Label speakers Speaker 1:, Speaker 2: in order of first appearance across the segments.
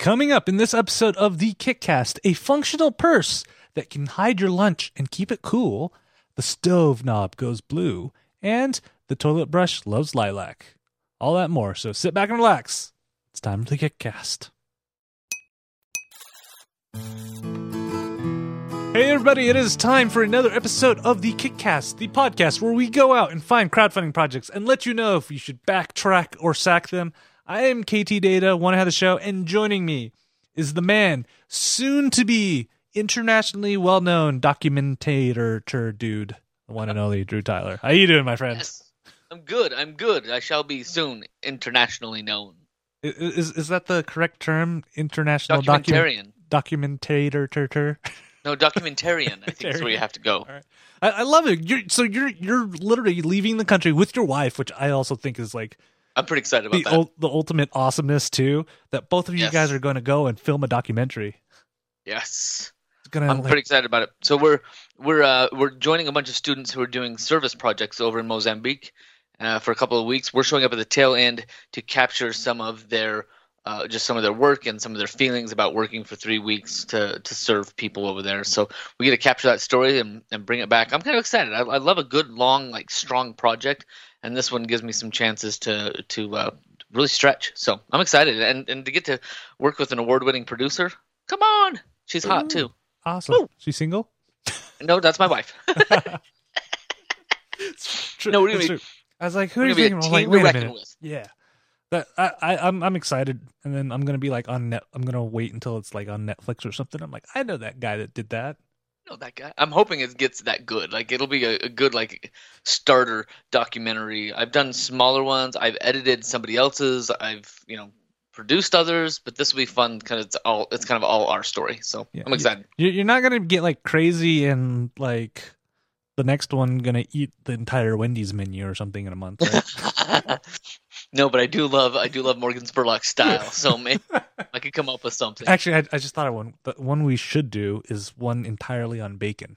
Speaker 1: Coming up in this episode of the Kickcast, a functional purse that can hide your lunch and keep it cool, the stove knob goes blue, and the toilet brush loves lilac. All that more, so sit back and relax. It's time for the Kickcast. Hey everybody, it is time for another episode of the Kickcast, the podcast where we go out and find crowdfunding projects and let you know if you should backtrack or sack them. I am KT Data, one of the show, and joining me is the man, soon to be internationally well known documentator dude, the one and only Drew Tyler. How you doing, my friend?
Speaker 2: Yes, I'm good. I'm good. I shall be soon internationally known.
Speaker 1: Is is that the correct term? International
Speaker 2: Documentarian.
Speaker 1: docu- documentator.
Speaker 2: No, documentarian. I think is where you have to go.
Speaker 1: I, I love it. You're, so you're you're literally leaving the country with your wife, which I also think is like
Speaker 2: I'm pretty excited about
Speaker 1: the
Speaker 2: that.
Speaker 1: ul- the ultimate awesomeness too. That both of you
Speaker 2: Yes.
Speaker 1: guys are going to go and film a documentary.
Speaker 2: yes,
Speaker 1: gonna
Speaker 2: I'm
Speaker 1: like,
Speaker 2: pretty excited about it. So we're we're uh, we're joining a bunch of students who are doing service projects over in Mozambique uh, for a couple of weeks. We're showing up at the tail end to capture some of their uh, just some of their work and some of their feelings about working for three weeks to to serve people over there. So we get to capture that story and, and bring it back. I'm kind of excited. I, I love a good long like strong project, and this one gives me some chances to to uh, really stretch. So I'm excited and and to get to work with an award winning producer. Come on, she's hot too.
Speaker 1: awesome.
Speaker 2: Woo.
Speaker 1: She's single.
Speaker 2: No, that's my wife.
Speaker 1: True-
Speaker 2: No, what do you
Speaker 1: that's
Speaker 2: mean?
Speaker 1: true. I was like, who
Speaker 2: We're
Speaker 1: you thinking? I'm like, wait a minute.
Speaker 2: with.
Speaker 1: Yeah, that I, I I'm I'm excited, and then I'm gonna be like on net. I'm gonna wait until it's like on Netflix or something. I'm like, I know that guy that did that.
Speaker 2: No, that guy. I'm hoping it gets that good. Like it'll be a, a good like starter documentary. I've done smaller ones. I've edited somebody else's. I've you know produced others, but this will be fun because it's all it's kind of all our story. So
Speaker 1: Yeah,
Speaker 2: I'm excited.
Speaker 1: You're, you're not gonna get like crazy and like the next one gonna eat the entire Wendy's menu or something in a month. Right?
Speaker 2: no, but I do love I do love Morgan Spurlock style. So maybe I could come up with something.
Speaker 1: Actually, I, I just thought of one. The one we should do is one entirely on bacon.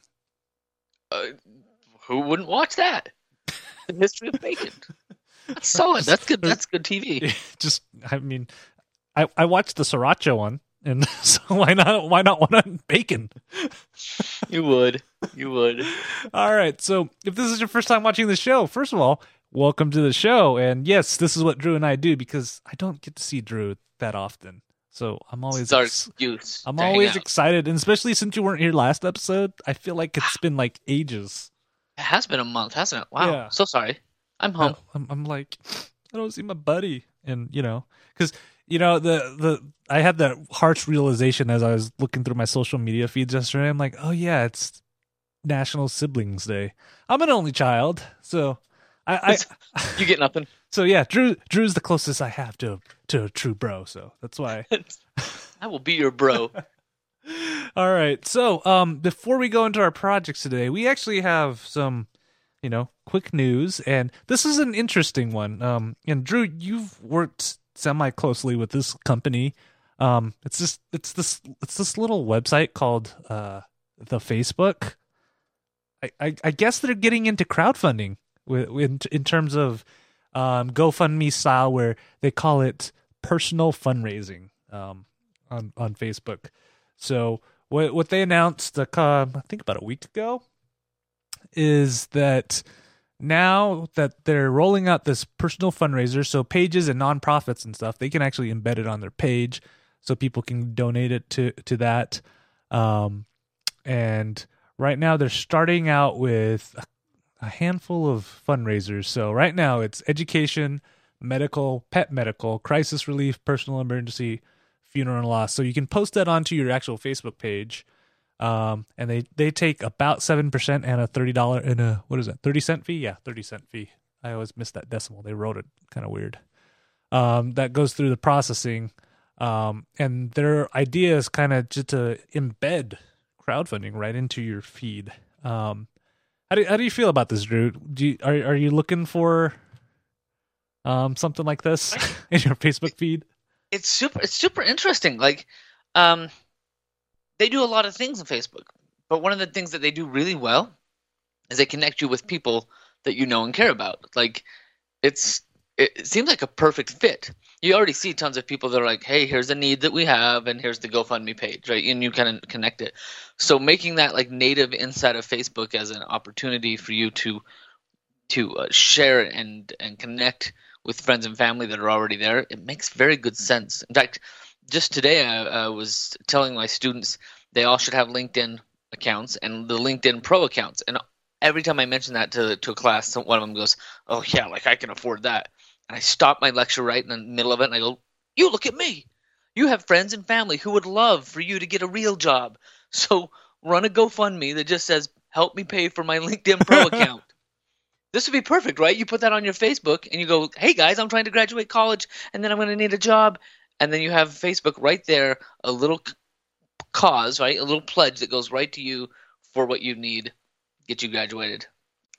Speaker 2: Uh, who wouldn't watch that? The history of bacon. That's solid. That's good. That's good TV.
Speaker 1: just, I mean, I I watched the sriracha one, and so why not why not one on bacon?
Speaker 2: You would. You would.
Speaker 1: All right. So if this is your first time watching the show, first of all, welcome to the show. And yes, this is what Drew and I do because I don't get to see Drew that often. So I'm always
Speaker 2: It's our
Speaker 1: ex-
Speaker 2: excuse.
Speaker 1: I'm always excited, and especially since you weren't here last episode, I feel like it's been like ages.
Speaker 2: It has been a month, hasn't it? Wow.
Speaker 1: Yeah.
Speaker 2: So sorry. I'm home.
Speaker 1: I'm, I'm like, I don't see my buddy, and you know, because you know the the I had that harsh realization as I was looking through my social media feeds yesterday. I'm like, oh yeah, it's National Siblings Day. I'm an only child, so I, I
Speaker 2: You get nothing.
Speaker 1: so yeah, Drew Drew's the closest I have to to a true bro, so that's why.
Speaker 2: I will be your bro.
Speaker 1: All right. So, um, before we go into our projects today, we actually have some, you know, quick news, and this is an interesting one. Um, and Drew, you've worked semi closely with this company. Um, it's just it's this it's this little website called uh the Facebook. I I, I guess they're getting into crowdfunding in in terms of um GoFundMe style, where they call it personal fundraising. Um, on on Facebook. So what what they announced, uh, I think about a week ago, is that now that they're rolling out this personal fundraiser, so pages and nonprofits and stuff, they can actually embed it on their page, so people can donate it to to that. Um, and right now they're starting out with a, a handful of fundraisers. So right now it's education, medical, pet medical, crisis relief, personal emergency, funeral and loss. So you can post that onto your actual Facebook page. Um, and they, they take about 7% and a $30 and a, what is that? 30 cent fee? Yeah, 30 cent fee. I always miss that decimal. They wrote it kind of weird. Um, that goes through the processing. Um, and their idea is kind of just to embed crowdfunding right into your feed. Um, how do, how do you feel about this, Drew? Do you, are, are you looking for, um, something like this in your Facebook feed?
Speaker 2: It's super. It's super interesting. Like, um, they do a lot of things on Facebook, but one of the things that they do really well is they connect you with people that you know and care about. Like, it's it seems like a perfect fit. You already see tons of people that are like, "Hey, here's a need that we have, and here's the GoFundMe page," right? And you kind of connect it. So making that like native inside of Facebook as an opportunity for you to to uh, share and and connect with friends and family that are already there, it makes very good sense. In fact, just today I, I was telling my students they all should have LinkedIn accounts and the LinkedIn Pro accounts, and every time I mention that to to a class, one of them goes, "Oh yeah, like I can afford that." And I stop my lecture right in the middle of it and I go, You look at me. You have friends and family who would love for you to get a real job. So run a GoFundMe that just says, Help me pay for my LinkedIn Pro account. This would be perfect, right? You put that on your Facebook and you go, Hey guys, I'm trying to graduate college and then I'm going to need a job. And then you have Facebook right there, a little cause, right? A little pledge that goes right to you for what you need, get you graduated.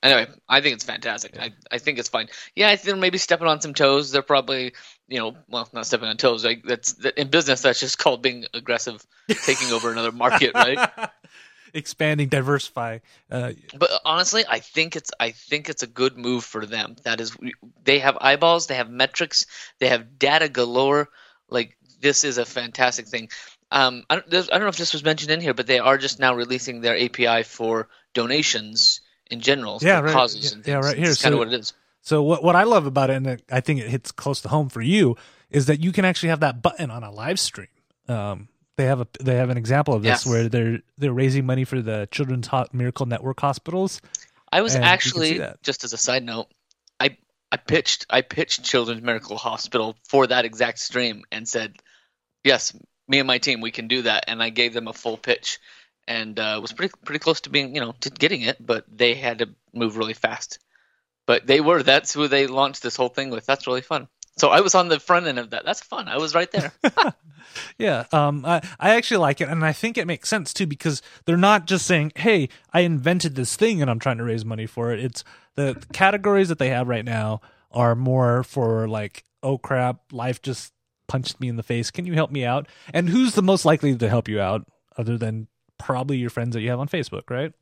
Speaker 2: Anyway, I think it's fantastic. I, I think it's fine. Yeah, I think they're maybe stepping on some toes. They're probably, you know, well, not stepping on toes. Like that's that, in business. That's just called being aggressive, taking over another market, right?
Speaker 1: Expanding, diversify. Uh,
Speaker 2: but honestly, I think it's I think it's a good move for them. That is, they have eyeballs, they have metrics, they have data galore. Like this is a fantastic thing. Um, I don't, I don't know if this was mentioned in here, but they are just now releasing their API for donations in general
Speaker 1: yeah, right.
Speaker 2: causes
Speaker 1: yeah,
Speaker 2: and
Speaker 1: yeah, right here.
Speaker 2: It's kind of what it is.
Speaker 1: So what what I love about it, and I think it hits close to home for you, is that you can actually have that button on a live stream. Um, they have a they have an example of this
Speaker 2: Yes.
Speaker 1: where they're they're raising money for the Children's Ho- Miracle Network hospitals.
Speaker 2: I was
Speaker 1: And you can see
Speaker 2: actually just as a side note, I I pitched I pitched Children's Miracle Hospital for that exact stream and said, yes, me and my team we can do that, and I gave them a full pitch, and uh, was pretty pretty close to being you know to getting it, but they had to move really fast. But they were that's who they launched this whole thing with. That's really fun. So I was on the front end of that. That's fun. I was right there.
Speaker 1: Yeah, um, I I actually like it, and I think it makes sense too because they're not just saying, "Hey, I invented this thing and I'm trying to raise money for it." It's the categories that they have right now are more for like, "Oh crap, life just punched me in the face. Can you help me out?" And who's the most likely to help you out, other than probably your friends that you have on Facebook, right?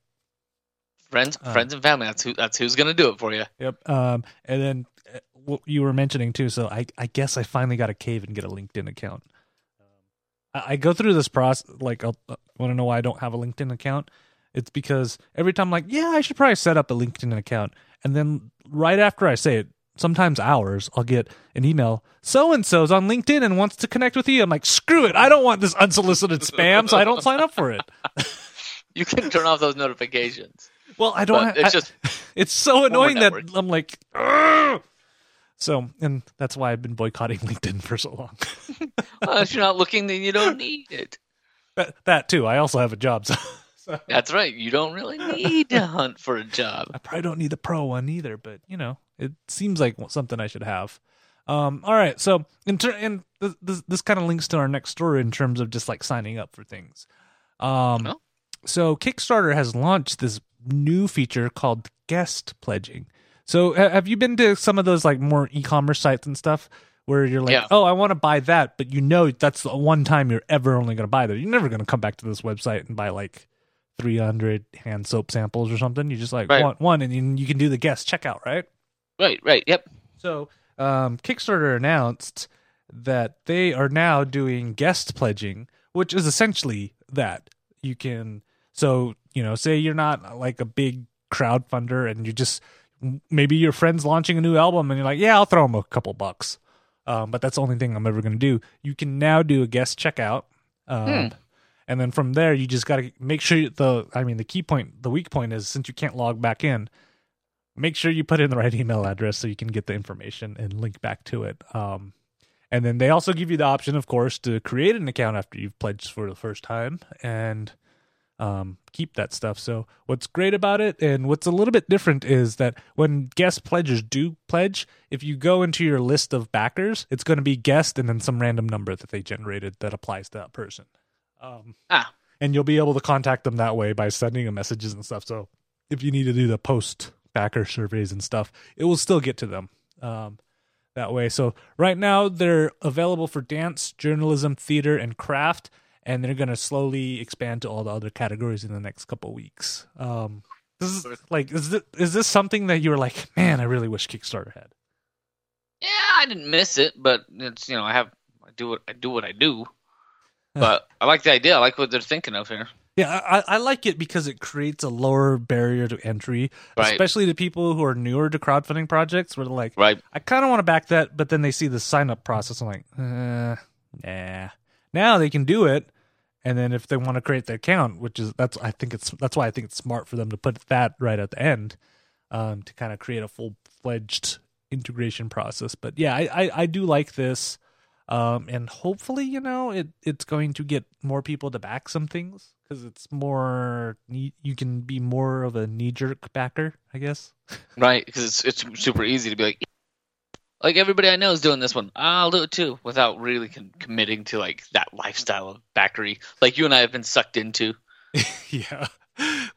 Speaker 2: friends,
Speaker 1: Uh.
Speaker 2: friends and family. That's who. That's who's gonna do it for you.
Speaker 1: Yep. Um, and then uh, what you were mentioning too. So I, I guess I finally got a cave and get a LinkedIn account. I, I go through this process. Like, I'll, uh, want to know why I don't have a LinkedIn account? It's because every time, I'm like, yeah, I should probably set up a LinkedIn account, and then right after I say it, sometimes hours, I'll get an email. So and so's on LinkedIn and wants to connect with you. I'm like, screw it. I don't want this unsolicited spam, so I don't sign up for it.
Speaker 2: You can turn off those notifications.
Speaker 1: Well, I don't.
Speaker 2: It's
Speaker 1: I-
Speaker 2: just
Speaker 1: it's so annoying that. I'm like, "Ugh." so, and that's why I've been boycotting LinkedIn for so long.
Speaker 2: well, if you're not looking, then you don't need it.
Speaker 1: that, that too. I also have a job, so, so
Speaker 2: That's right. You don't really need to hunt for a job.
Speaker 1: I probably don't need the pro one either. But you know, it seems like something I should have. Um, all right, so in ter- and this, this, this kind of links to our next story in terms of just like signing up for things. Um,
Speaker 2: Oh.
Speaker 1: so Kickstarter has launched this new feature called guest pledging. So ha- have you been to some of those like more e-commerce sites and stuff where you're like,
Speaker 2: Yeah.
Speaker 1: oh, I want to buy that, but you know that's the one time you're ever only going to buy that. You're never going to come back to this website and buy like 300 hand soap samples or something. You just like
Speaker 2: Right.
Speaker 1: want one, and you, you can do the guest checkout, right?
Speaker 2: Right, right. Yep.
Speaker 1: So um, Kickstarter announced that they are now doing guest pledging, which is essentially that you can. So you know, say you're not like a big crowdfunder, and you just maybe your friend's launching a new album, and you're like, yeah, I'll throw them a couple bucks. Um, but that's the only thing I'm ever going to do. You can now do a guest checkout. Um, And then from there, you just got to make sure the. I mean, the key point, the weak point is since you can't log back in, make sure you put in the right email address so you can get the information and link back to it. Um, and then they also give you the option, of course, to create an account after you've pledged for the first time and um, keep that stuff. So, what's great about it and what's a little bit different is that when guest pledgers do pledge, if you go into your list of backers, it's going to be guest and then some random number that they generated that applies to that person. Um,
Speaker 2: Ah.
Speaker 1: and you'll be able to contact them that way by sending them messages and stuff. So, if you need to do the post backer surveys and stuff, it will still get to them um, that way. So right now they're available for dance, journalism, theater, and craft, and they're going to slowly expand to all the other categories in the next couple weeks. Um, this is like is this, is this something that you were like, man, I really wish Kickstarter had?
Speaker 2: Yeah, I didn't miss it, but it's you know I have I do what I do what I do. But I like the idea. I like what they're thinking of here.
Speaker 1: Yeah, I, I like it because it creates a lower barrier to entry,
Speaker 2: Right.
Speaker 1: especially to people who are newer to crowdfunding projects. Where they're like,
Speaker 2: Right.
Speaker 1: I kind of want to back that, but then they see the sign up process. I'm like, uh, nah. Now they can do it, and then if they want to create their account, which is that's I think it's that's why I think it's smart for them to put that right at the end, um, to kind of create a full fledged integration process. But yeah, I, I I do like this, um, and hopefully you know it it's going to get more people to back some things because it's more you can be more of a knee jerk backer, I guess.
Speaker 2: Right, because it's it's super easy to be like, like everybody I know is doing this one. I'll do it too, without really con- committing to like that lifestyle of backery, like you and I have been sucked into.
Speaker 1: yeah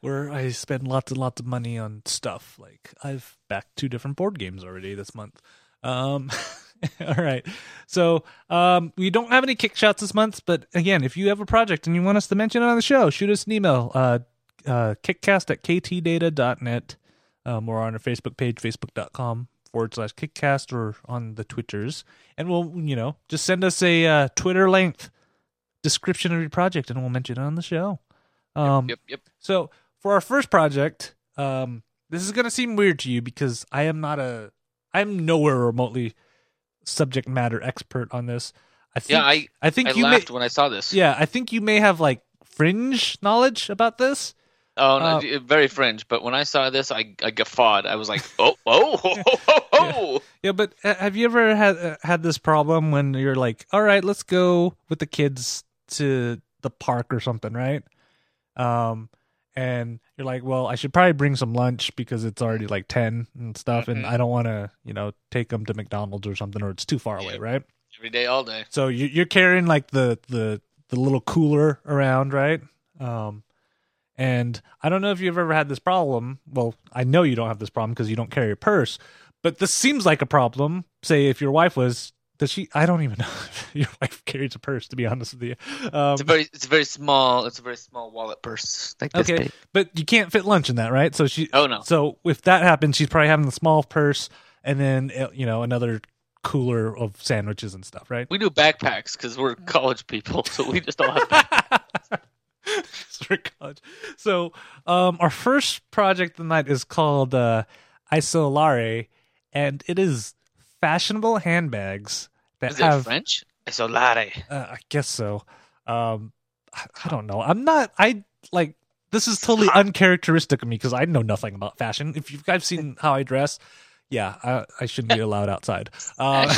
Speaker 1: where i spend lots and lots of money on stuff like i've backed two different board games already this month um all right. So um we don't have any kick shots this month but again if you have a project and you want us to mention it on the show shoot us an email uh uh kickcast at ktdata.net um or on our facebook page facebook.com forward slash kickcast or on the twitters. And we'll you know just send us a uh, twitter length description of your project and we'll mention it on the show. Um
Speaker 2: Yep, yep.
Speaker 1: so for our first project, um, this is gonna seem weird to you because I am not a, I'm nowhere remotely subject matter expert on this. I think,
Speaker 2: Yeah, I
Speaker 1: I think
Speaker 2: I
Speaker 1: you may,
Speaker 2: laughed when I saw this.
Speaker 1: yeah, I think you may have like fringe knowledge about this.
Speaker 2: Oh, no,
Speaker 1: Uh,
Speaker 2: very fringe. But when I saw this, I, I guffawed. I was like, oh, oh, oh, oh, oh, oh.
Speaker 1: Yeah, but uh, have you ever had uh, had this problem when you're like, all right, let's go with the kids to the park or something, right? Um, and you're like, well, I should probably bring some lunch because it's already like ten and stuff, and
Speaker 2: Mhm.
Speaker 1: I don't want to, you know, take them to McDonald's or something, or it's too far away,
Speaker 2: Yeah.
Speaker 1: right?
Speaker 2: every day, all day.
Speaker 1: So you, you're carrying like the the the little cooler around, right? Um, and I don't know if you've ever had this problem. Well, I know you don't have this problem because you don't carry a purse. But this seems like a problem. Say if your wife was, does she? I don't even know if your wife carries a purse. To be honest with you, um,
Speaker 2: It's a very, it's a very small, it's a very small wallet purse. Like this
Speaker 1: okay, but you can't fit lunch in that, right? So she.
Speaker 2: Oh no.
Speaker 1: So if that happens, she's probably having the small purse and then uh, you know another cooler of sandwiches and stuff, right?
Speaker 2: We do backpacks because we're college people, so we just all have.
Speaker 1: For college. So, um, our first project tonight is called uh, Isolare, and it is fashionable handbags that
Speaker 2: Is it
Speaker 1: have.
Speaker 2: French? Isolare.
Speaker 1: Uh, I guess so. Um, I, I don't know. I'm not. I like. This is totally uncharacteristic of me because I know nothing about fashion. If you guys seen how I dress, yeah, I, I shouldn't be allowed outside. Uh,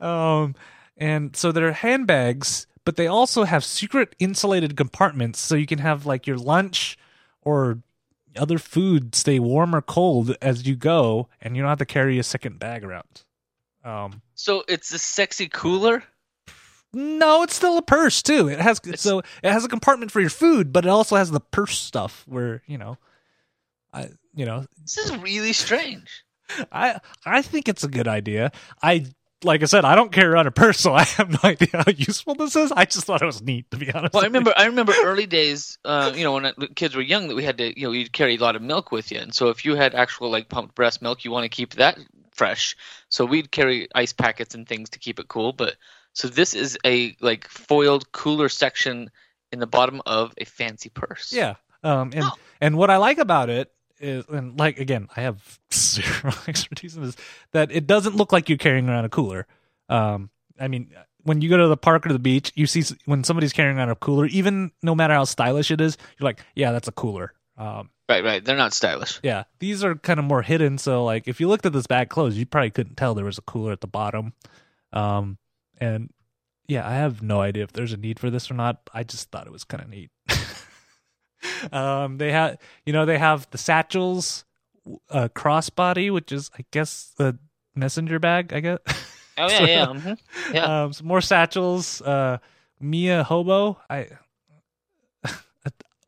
Speaker 1: um, and so they're handbags, but they also have secret insulated compartments, so you can have like your lunch or other food stay warm or cold as you go, and you don't have to carry a second bag around. Um,
Speaker 2: So it's a sexy cooler.
Speaker 1: no, it's still a purse too. It has
Speaker 2: It's-
Speaker 1: so it has a compartment for your food, but it also has the purse stuff where you know, I you know
Speaker 2: This is really strange.
Speaker 1: I I think it's a good idea. I like I said, I don't carry around a purse, so I have no idea how useful this is. I just thought it was neat, to be honest.
Speaker 2: Well, I remember, I remember early days. Uh, you know, when kids were young, that we had to, you know, you'd carry a lot of milk with you, and so if you had actual like pumped breast milk, you want to keep that fresh. So we'd carry ice packets and things to keep it cool. But so this is a like foiled cooler section in the bottom of a fancy purse.
Speaker 1: Yeah. Um and
Speaker 2: Oh.
Speaker 1: and what I like about it is and like again, I have zero expertise in this that it doesn't look like you're carrying around a cooler. Um I mean when you go to the park or the beach, you see when somebody's carrying around a cooler, even no matter how stylish it is, you're like, yeah, that's a cooler. Um
Speaker 2: Right, right. They're not stylish.
Speaker 1: yeah, these are kind of more hidden. So like, if you looked at this bag closed, you probably couldn't tell there was a cooler at the bottom. Um, and yeah, I have no idea if there's a need for this or not. I just thought it was kind of neat. Um, they have, you know, they have the satchels, uh, crossbody, which is, I guess, the messenger bag. I guess.
Speaker 2: Oh yeah, yeah. mhm. Yeah.
Speaker 1: Um, some more satchels. Uh, Mia Hobo. I.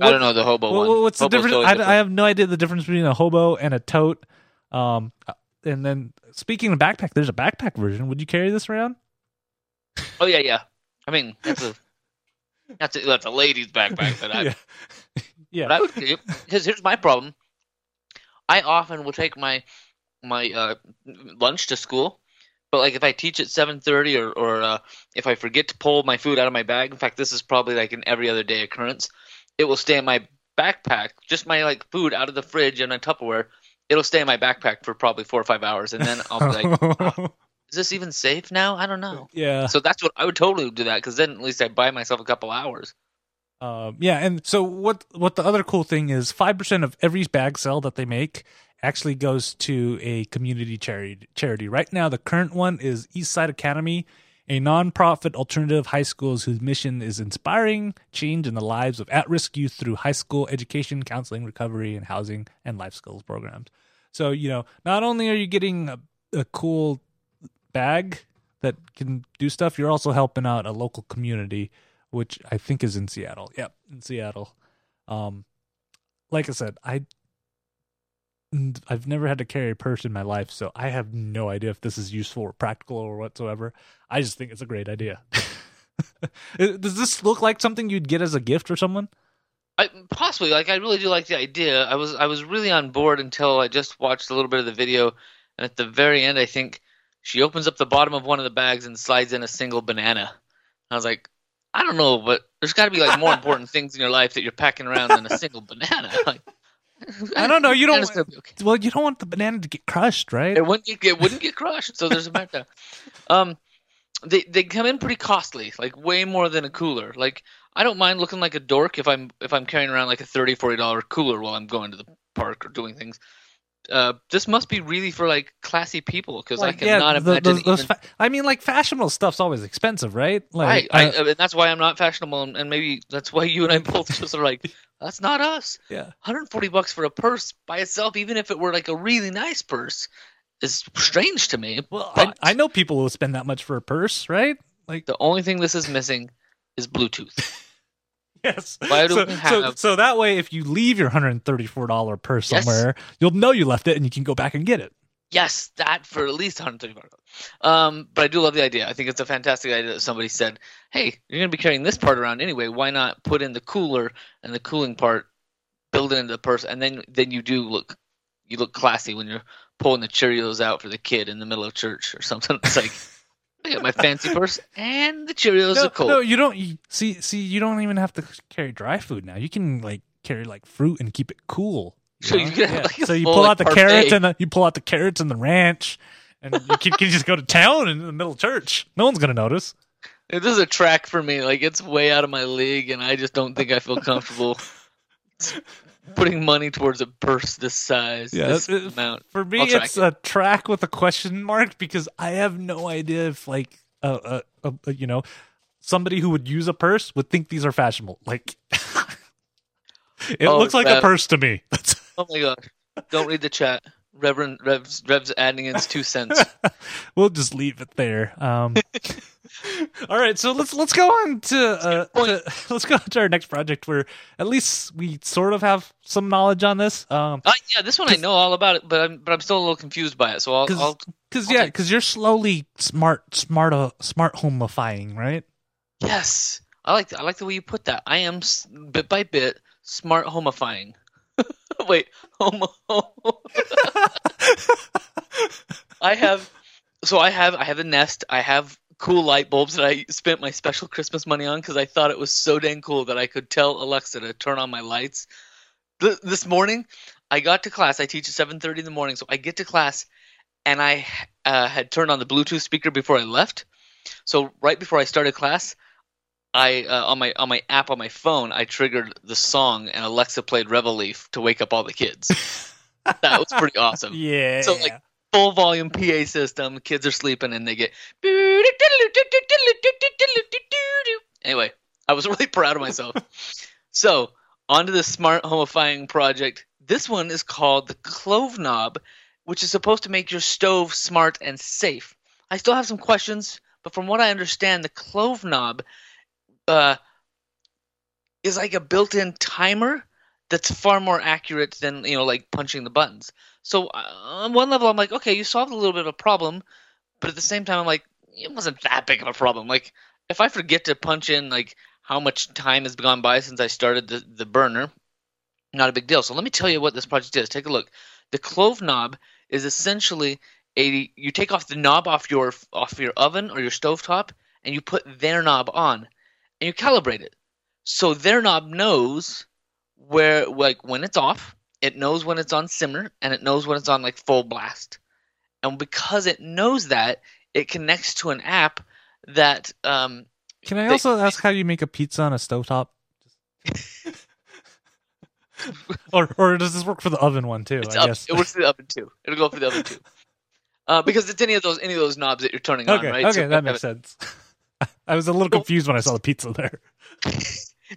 Speaker 2: I don't know the hobo
Speaker 1: Well,
Speaker 2: one.
Speaker 1: what's the difference? I. I have no idea the difference between a hobo and a tote. Um, and then speaking of backpack, there's a backpack version. Would you carry this around?
Speaker 2: Oh yeah, yeah. I mean, that's a that's a, that's a lady's backpack, but I,
Speaker 1: yeah, yeah.
Speaker 2: But I would because here's my problem. I often will take my my uh, lunch to school. But like if I teach at seven thirty, or or uh, if I forget to pull my food out of my bag, in fact, this is probably like an every other day occurrence. It will stay in my backpack, just my like food out of the fridge and a Tupperware. It'll stay in my backpack for probably four or five hours, and then I'll be like, "Wow, "Is this even safe now? I don't know."
Speaker 1: yeah.
Speaker 2: So that's what I would totally do that because then at least I buy myself a couple hours.
Speaker 1: Um, yeah, and so what? What the other cool thing is, five percent of every bag sale that they make actually goes to a community charity. Charity. Right now, the current one is Eastside Academy, a nonprofit alternative high schools whose mission is inspiring change in the lives of at-risk youth through high school education, counseling, recovery, and housing and life skills programs. So you know, not only are you getting a, a cool bag that can do stuff, you're also helping out a local community which I think is in Seattle. Yep, in Seattle. Um, like I said, I I've never had to carry a purse in my life, so I have no idea if this is useful or practical or whatsoever. I just think it's a great idea. Does this look like something you'd get as a gift for someone?
Speaker 2: I, possibly, like I really do like the idea. I was I was really on board until I just watched a little bit of the video, and at the very end, I think she opens up the bottom of one of the bags and slides in a single banana. I was like, I don't know, but there's got to be like more important things in your life that you're packing around than a single banana. Like,
Speaker 1: I don't know. You don't.
Speaker 2: Be okay.
Speaker 1: Well, you don't want the banana to get crushed, right?
Speaker 2: It wouldn't get it wouldn't get crushed, so there's a matter. Um, they they come in pretty costly, like way more than a cooler. Like I don't mind looking like a dork if I'm if I'm carrying around like a thirty forty dollar cooler while I'm going to the park or doing things. Uh, this must be really for like classy people because I
Speaker 1: Like,
Speaker 2: cannot
Speaker 1: the-
Speaker 2: imagine.
Speaker 1: those- those
Speaker 2: even-
Speaker 1: fa- I mean, like fashionable stuff's always expensive, right? Like,
Speaker 2: right, I,
Speaker 1: uh,
Speaker 2: and that's why I'm not fashionable, and, and maybe that's why you and I both just are like, that's not us.
Speaker 1: yeah.
Speaker 2: 140 bucks for a purse by itself, even if it were like a really nice purse, is strange to me.
Speaker 1: Well, I, I know people who spend that much for a purse, right? Like,
Speaker 2: The only thing this is missing is Bluetooth.
Speaker 1: yes.
Speaker 2: Why do
Speaker 1: so,
Speaker 2: we
Speaker 1: so,
Speaker 2: have-
Speaker 1: so that way, if you leave your hundred and thirty-four dollar purse
Speaker 2: Yes.
Speaker 1: somewhere, you'll know you left it, and you can go back and get it.
Speaker 2: yes, that for at least 130 bucks. Um, but I do love the idea. I think it's a fantastic idea that somebody said, "Hey, you're going to be carrying this part around anyway. Why not put in the cooler and the cooling part, build it into the purse, and then then you do look you look classy when you're pulling the Cheerios out for the kid in the middle of church or something. It's like." I got my fancy purse and the Cheerios
Speaker 1: No,
Speaker 2: are cold.
Speaker 1: no, you don't. You, see, see, you don't even have to carry dry food now. You can like carry like fruit and keep it cool.
Speaker 2: So you can have, like, a
Speaker 1: so you pull out the
Speaker 2: parfait.
Speaker 1: carrots and the, you pull out the carrots and the ranch, and you can, can just go to town in the middle of church. No one's gonna notice.
Speaker 2: This is a track for me. Like it's way out of my league, and I just don't think I feel comfortable putting money towards a purse this size.
Speaker 1: Yeah,
Speaker 2: this
Speaker 1: it-
Speaker 2: amount.
Speaker 1: For me,
Speaker 2: I'll track
Speaker 1: it's a track with a question mark because I have no idea if like uh, uh, uh, you know somebody who would use a purse would think these are fashionable. Like it
Speaker 2: Oh,
Speaker 1: looks like a purse to me.
Speaker 2: Oh my gosh! Don't read the chat. Reverend Revs Revs adding in his two cents.
Speaker 1: we'll just leave it there. Um, all right, so let's let's go on to, uh, to let's go on to our next project where at least we sort of have some knowledge on this. Um,
Speaker 2: Uh, yeah, this one I know all about it, but I'm but I'm still a little confused by it. So I'll,
Speaker 1: 'Cause-
Speaker 2: I'll
Speaker 1: because yeah, because you're slowly smart, smart, uh, smart homifying, right?
Speaker 2: yes, I like I like the way you put that. I am bit by bit smart homifying. Wait, homo. I have so I have I have a Nest. I have cool light bulbs that I spent my special Christmas money on because I thought it was so dang cool that I could tell Alexa to turn on my lights. Th- this morning, I got to class. I teach at seven thirty in the morning, so I get to class, and I uh, had turned on the Bluetooth speaker before I left. So right before I started class, I uh, on my on my app on my phone, I triggered the song, and Alexa played Reveille to wake up all the kids. that was pretty awesome
Speaker 1: Yeah.
Speaker 2: So, like, full volume PA system. Kids are sleeping and they get. Anyway, I was really proud of myself. so, on to the smart homifying project. This one is called the Clove Knob, which is supposed to make your stove smart and safe. I still have some questions, but from what I understand, the Clove Knob uh, is like a built in timer that's far more accurate than, you know, like punching the buttons. So uh, on one level, I'm like, okay, you solved a little bit of a problem, but at the same time, I'm like, it wasn't that big of a problem. Like, if I forget to punch in like how much time has gone by since I started the, the burner, not a big deal. So let me tell you what this project is. Take a look. The Clove Knob is essentially a you take off the knob off your off your oven or your stovetop and you put their knob on and you calibrate it. So their knob knows where like when it's off, it knows when it's on simmer and it knows when it's on like full blast. And because it knows that, it connects to an app that um
Speaker 1: Can I also ask how you make a pizza on a stovetop? or or does this work for the oven one too?
Speaker 2: it's
Speaker 1: I
Speaker 2: up,
Speaker 1: guess.
Speaker 2: it works for the oven too. It'll go for the oven too. Uh, because it's any of those any of those knobs that you're turning
Speaker 1: okay,
Speaker 2: on, right?
Speaker 1: okay,
Speaker 2: So-
Speaker 1: that makes sense. I was a little confused when I saw the pizza there.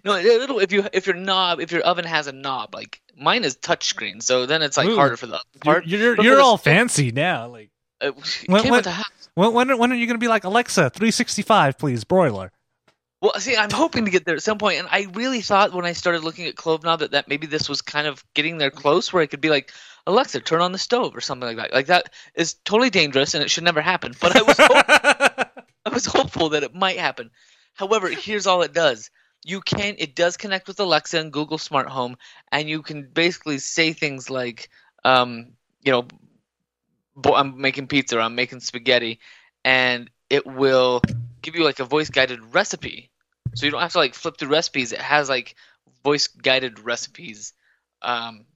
Speaker 2: No, it'll, if you if your knob if your oven has a knob like mine is touchscreen, so then it's like
Speaker 1: Ooh.
Speaker 2: harder for the oven
Speaker 1: You're
Speaker 2: part.
Speaker 1: you're, you're all fancy now. Like uh,
Speaker 2: It
Speaker 1: When- when-
Speaker 2: with the house.
Speaker 1: when when when are you going to be like Alexa 365 please broiler?
Speaker 2: Well, see, I'm hoping to get there at some point, and I really thought when I started looking at Clove Knob that, that maybe this was kind of getting there close, where it could be like, Alexa, turn on the stove or something like that. Like that is totally dangerous, and it should never happen. But I was I was hopeful that it might happen. However, here's all it does. You can it does connect with Alexa and Google Smart Home, and you can basically say things like, um, you know, I'm making pizza, or I'm making spaghetti, and it will give you like a voice guided recipe. So you don't have to like flip through recipes. It has like voice guided recipes. Um,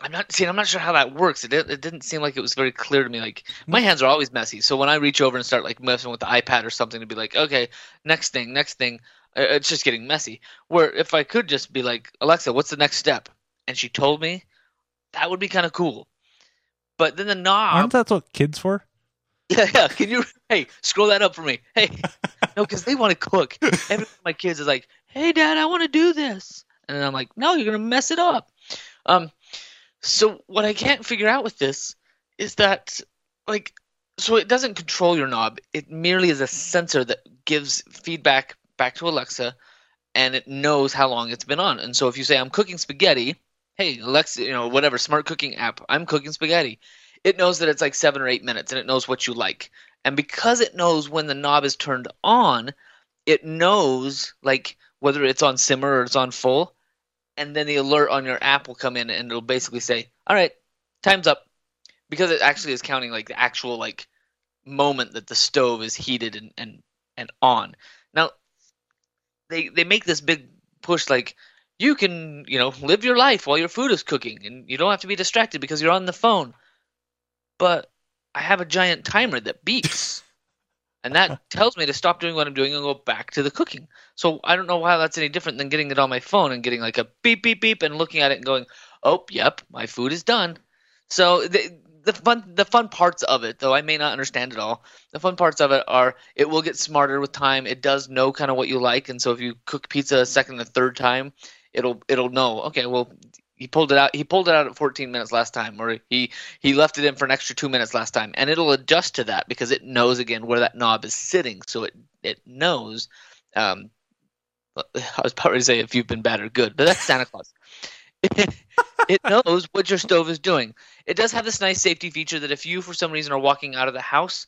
Speaker 2: I'm not seeing. I'm not sure how that works. It it didn't seem like it was very clear to me. Like my hands are always messy, so when I reach over and start like messing with the iPad or something to be like, okay, next thing, next thing, uh, it's just getting messy. Where if I could just be like, Alexa, what's the next step? And she told me, that would be kind of cool. But then the knob,
Speaker 1: Aren't that what kids for?
Speaker 2: yeah, yeah. Can you, hey, scroll that up for me? Hey, no, because they want to cook. Every one of my kids is like, hey, dad, I want to do this, and I'm like, no, you're gonna mess it up. Um, so what I can't figure out with this is that, like, so it doesn't control your knob. It merely is a sensor that gives feedback back to Alexa, and it knows how long it's been on. And so if you say I'm cooking spaghetti, hey Alexa, you know whatever smart cooking app, I'm cooking spaghetti. It knows that it's like seven or eight minutes, and it knows what you like. And because it knows when the knob is turned on, it knows like whether it's on simmer or it's on full, and then the alert on your app will come in and it'll basically say, "All right, time's up," because it actually is counting like the actual like moment that the stove is heated and and, and on. Now, they they make this big push like you can you know live your life while your food is cooking and you don't have to be distracted because you're on the phone. But I have a giant timer that beeps. And that tells me to stop doing what I'm doing and go back to the cooking. So I don't know how that's any different than getting it on my phone and getting like a beep beep beep and looking at it and going, "Oh, yep, my food is done." So the the fun the fun parts of it, though I may not understand it all, the fun parts of it are it will get smarter with time. It does know kind of what you like, and so if you cook pizza a second, a third time, it'll it'll know. Okay, well he pulled it out. He pulled it out at 14 minutes last time, or he he left it in for an extra two minutes last time, and it'll adjust to that because it knows again where that knob is sitting. So it it knows. Um, I was about to say if you've been bad or good, but that's Santa Claus. it knows what your stove is doing. It does have this nice safety feature that if you, for some reason, are walking out of the house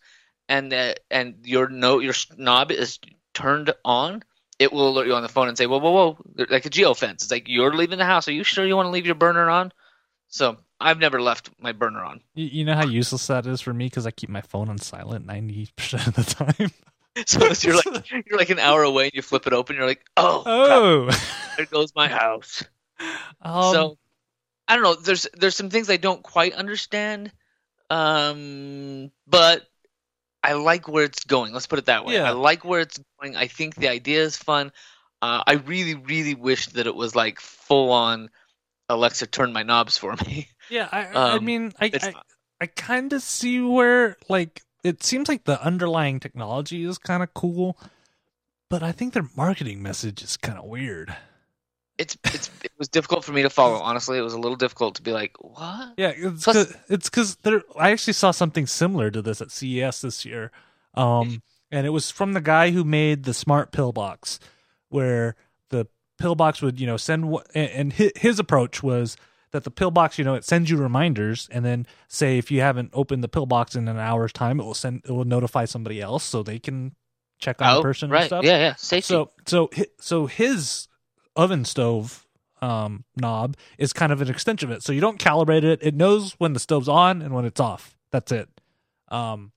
Speaker 2: and uh, and your no your knob is turned on, it will alert you on the phone and say, "Whoa, whoa, whoa!" Like a geo fence. It's like you're leaving the house. Are you sure you want to leave your burner on? So I've never left my burner on.
Speaker 1: You, you know how useless that is for me because I keep my phone on silent 90% of the time.
Speaker 2: So you're like you're like an hour away and you flip it open. You're like, "Oh, crap,
Speaker 1: Oh.
Speaker 2: there goes my house."
Speaker 1: um,
Speaker 2: so I don't know. There's there's some things I don't quite understand, um, but I like where it's going. Let's put it that way.
Speaker 1: Yeah.
Speaker 2: I like where it's going. I think the idea is fun. Uh, I really, really wish that it was like full on. Alexa, turn my knobs for me.
Speaker 1: yeah, I, I
Speaker 2: um,
Speaker 1: mean, I, I. I kind of see where, like, it seems like the underlying technology is kind of cool, but I think their marketing message is kind of weird.
Speaker 2: It's it's it was difficult for me to follow. Honestly, it was a little difficult to be like, what?
Speaker 1: Yeah, it's
Speaker 2: Plus-
Speaker 1: 'cause- it's because there. I actually saw something similar to this at CES this year, um, and it was from the guy who made the smart pillbox, where the pillbox would you know send what, and and his approach was that the pillbox you know it sends you reminders, and then say if you haven't opened the pillbox in an hour's time, it will send it will notify somebody else so they can check on the
Speaker 2: Oh,
Speaker 1: person
Speaker 2: right?
Speaker 1: and stuff.
Speaker 2: Yeah, yeah. Safety.
Speaker 1: So so so his oven stove um, knob is kind of an extension of it. So you don't calibrate it. It knows when the stove's on and when it's off. That's it. Um,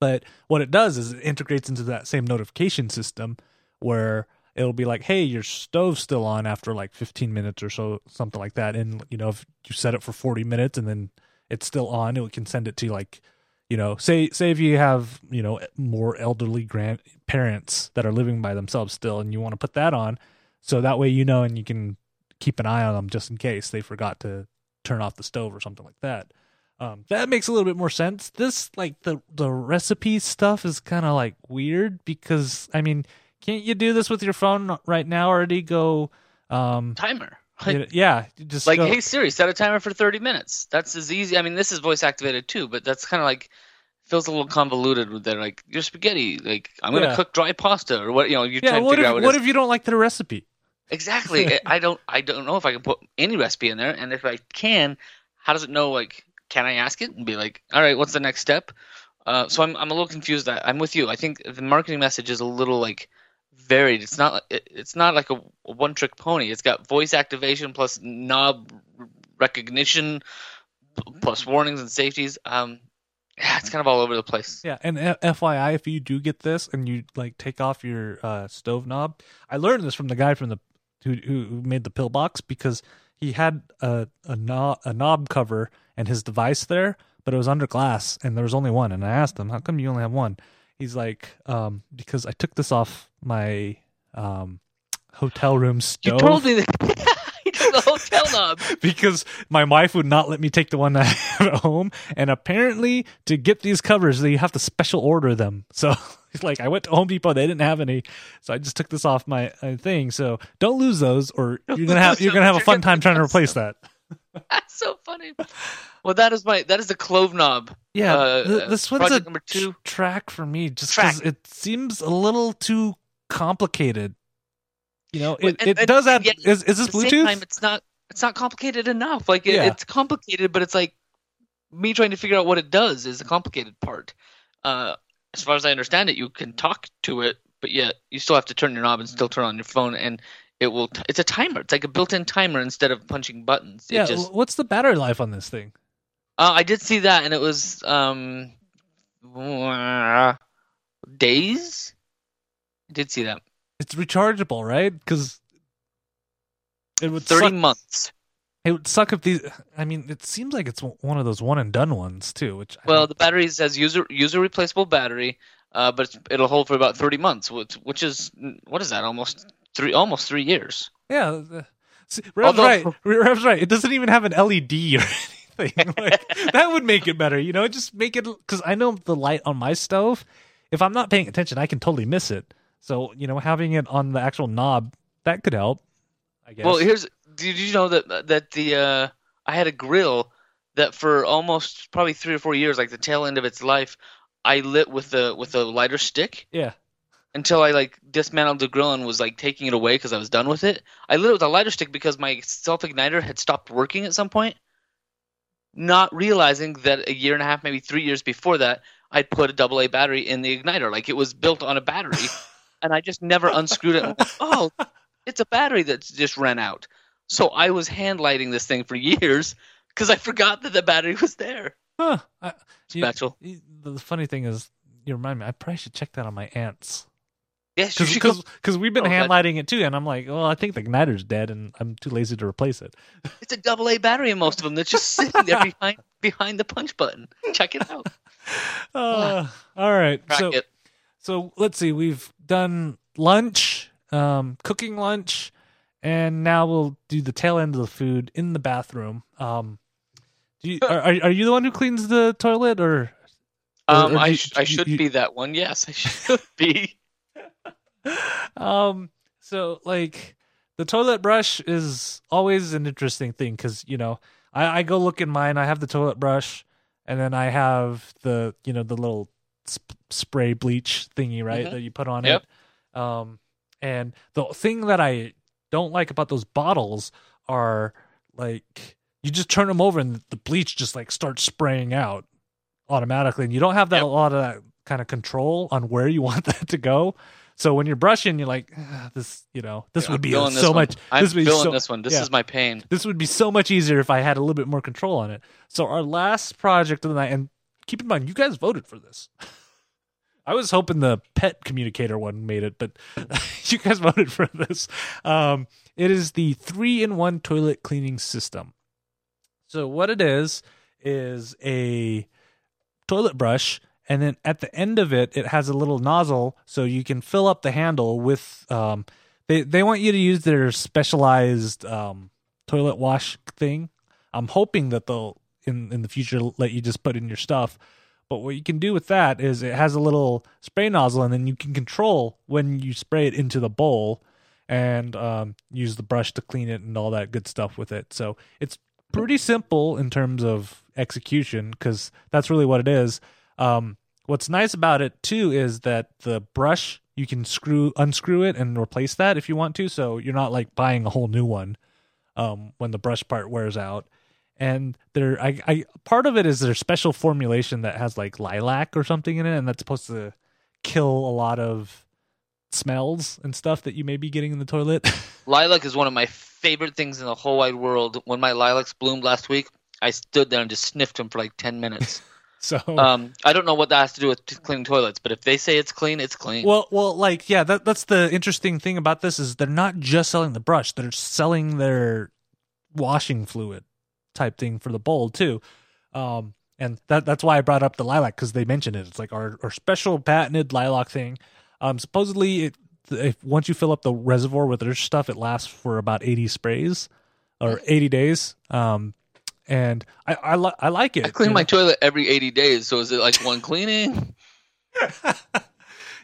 Speaker 1: but what it does is it integrates into that same notification system where it'll be like, hey, your stove's still on after like 15 minutes or so, something like that. And, you know, if you set it for 40 minutes and then it's still on, it can send it to like, you know, say, say if you have, you know, more elderly grandparents that are living by themselves still and you want to put that on. So that way, you know, and you can keep an eye on them just in case they forgot to turn off the stove or something like that. Um, that makes a little bit more sense. This like the the recipe stuff is kind of like weird because I mean, can't you do this with your phone right now already? Go um,
Speaker 2: Timer.
Speaker 1: Like, yeah, just
Speaker 2: like
Speaker 1: go,
Speaker 2: hey Siri, set a timer for 30 minutes. That's as easy. I mean, this is voice activated too, but that's kind of like feels a little convoluted with that. Like your spaghetti, like I'm gonna
Speaker 1: Yeah.
Speaker 2: cook dry pasta or what? You know, you're
Speaker 1: yeah.
Speaker 2: trying to figure
Speaker 1: if
Speaker 2: out what,
Speaker 1: what if you don't like the recipe?
Speaker 2: Exactly. I don't. I don't know if I can put any recipe in there, and if I can, how does it know? Like, can I ask it and be like, all right, what's the next step? Uh, so I'm I'm a little confused. I- I'm with you. I think the marketing message is a little like varied. It's not it, it's not like a, a one trick pony. It's got voice activation plus knob recognition plus warnings and safeties. Um, yeah, it's kind of all over the place.
Speaker 1: Yeah, and F- FYI, if you do get this and you like take off your uh, stove knob, I learned this from the guy from the who who made the pillbox because he had a a knob a knob cover and his device there, but it was under glass and there was only one. And I asked him, "How come you only have one?" He's like, um, "Because I took this off my um, hotel room
Speaker 2: You
Speaker 1: stove."
Speaker 2: told me that. you took the hotel knob.
Speaker 1: because my wife would not let me take the one I have at home. And apparently, to get these covers, you have to special order them. So, it's like I went to Home Depot, they didn't have any, so I just took this off my uh, thing. So don't lose those, or you're gonna have you're gonna have a fun time trying to replace that.
Speaker 2: That's so funny. Well, that is my that is the clove knob.
Speaker 1: Yeah,
Speaker 2: Uh,
Speaker 1: this one's a
Speaker 2: number two.
Speaker 1: track for me, just because it seems a little too complicated. You know, it,
Speaker 2: and-
Speaker 1: it
Speaker 2: and
Speaker 1: does add.
Speaker 2: yet
Speaker 1: Is, is this
Speaker 2: At the same
Speaker 1: Bluetooth?
Speaker 2: time, it's not it's not complicated enough. Like it,
Speaker 1: Yeah.
Speaker 2: it's complicated, but it's like me trying to figure out what it does is the complicated part. Uh, as far as I understand it, you can talk to it, but yet you still have to turn your knob and still turn on your phone, and it will. T- it's a timer. It's like a built-in timer instead of punching buttons. It
Speaker 1: yeah.
Speaker 2: just,
Speaker 1: what's the battery life on this thing?
Speaker 2: uh, I did see that, and it was um, days. I did see that.
Speaker 1: It's rechargeable, right? Because it would
Speaker 2: Thirty
Speaker 1: suck.
Speaker 2: months.
Speaker 1: It would suck if these. I mean, it seems like it's one of those one and done ones too. Which
Speaker 2: Well, the battery says user user replaceable battery, uh, but it's, it'll hold for about thirty months, which, which is what is that? Almost three, almost three years.
Speaker 1: yeah, the- see, Rev's
Speaker 2: Although-
Speaker 1: right. Rev's right. It doesn't even have an LED or anything. Like, that would make it better. You know, just make it because I know the light on my stove. If I'm not paying attention, I can totally miss it. So you know, having it on the actual knob that could help. I guess.
Speaker 2: Well, here's did you know that that the uh, I had a grill that for almost probably three or four years, like the tail end of its life, I lit with a with a lighter stick
Speaker 1: yeah.
Speaker 2: until I like dismantled the grill and was like taking it away because I was done with it. I lit it with a lighter stick because my self igniter had stopped working at some point. Not realizing that a year and a half, maybe three years before that, I'd put a double A battery in the igniter. Like it was built on a battery, and I just never unscrewed it. Oh, it's a battery that's just ran out. So I was hand lighting this thing for years because I forgot that the battery was there.
Speaker 1: Huh. I, you-
Speaker 2: Special.
Speaker 1: you- the funny thing is, you remind me. I probably should check that on my aunt's.
Speaker 2: Yes, you
Speaker 1: because we've been
Speaker 2: Oh,
Speaker 1: hand
Speaker 2: that-
Speaker 1: lighting it too, and I'm like, well, I think the igniter's dead, and I'm too lazy to replace it.
Speaker 2: It's a double A battery in most of them that's just sitting there behind behind the punch button. Check it out.
Speaker 1: Uh, all right,
Speaker 2: Crack
Speaker 1: so
Speaker 2: it.
Speaker 1: so let's see. We've done lunch, um, cooking lunch, and now we'll do the tail end of the food in the bathroom. Um, do you, are are are you the one who cleans the toilet, or
Speaker 2: Um,
Speaker 1: or
Speaker 2: I
Speaker 1: do-
Speaker 2: sh- I should
Speaker 1: you-
Speaker 2: be that one. Yes, I should be.
Speaker 1: um so like the toilet brush is always an interesting thing because you know I, I go look in mine i have the toilet brush and then i have the you know the little sp- spray bleach thingy right
Speaker 2: Mhm.
Speaker 1: that you put on
Speaker 2: Yep.
Speaker 1: it um and the thing that i don't like about those bottles are like you just turn them over and the bleach just like starts spraying out automatically and you don't have that
Speaker 2: Yep.
Speaker 1: a lot of that kind of control on where you want that to go So when you're brushing, you're like, ah, this, you know, this
Speaker 2: I'm
Speaker 1: would be
Speaker 2: this
Speaker 1: so much.
Speaker 2: I'm
Speaker 1: this would
Speaker 2: feeling
Speaker 1: so,
Speaker 2: this one. This
Speaker 1: yeah.
Speaker 2: is my pain.
Speaker 1: this would be so much easier if I had a little bit more control on it. So our last project of the night, and keep in mind, you guys voted for this. I was hoping the pet communicator one made it, but you guys voted for this. Um, it is the three-in-one toilet cleaning system. So what it is is a toilet brush, and then at the end of it, it has a little nozzle, so you can fill up the handle with. Um, they they want you to use their specialized um, toilet wash thing. I'm hoping that they'll in in the future let you just put in your stuff. But what you can do with that is it has a little spray nozzle, and then you can control when you spray it into the bowl, and um, use the brush to clean it and all that good stuff with it. So it's pretty simple in terms of execution because that's really what it is. Um, what's nice about it too is that the brush you can screw unscrew it and replace that if you want to, so you're not like buying a whole new one um, when the brush part wears out. And there, I, I part of it is their special formulation that has like lilac or something in it, and that's supposed to kill a lot of smells and stuff that you may be getting in the toilet.
Speaker 2: Lilac is one of my favorite things in the whole wide world. When my lilacs bloomed last week, I stood there and just sniffed them for like ten minutes.
Speaker 1: so
Speaker 2: um, I don't know what that has to do with cleaning toilets, but if they say it's clean, it's clean.
Speaker 1: Well, well, like yeah, that that's the interesting thing about this is they're not just selling the brush; they're selling their washing fluid type thing for the bowl too. Um, and that that's why I brought up the lilac because they mentioned it. It's like our our special patented lilac thing. Um, supposedly, it, if once you fill up the reservoir with their stuff, it lasts for about eighty sprays or eighty days. Um, and I I, li- I like it.
Speaker 2: I clean my
Speaker 1: know?
Speaker 2: toilet every 80 days, so is it like one cleaning?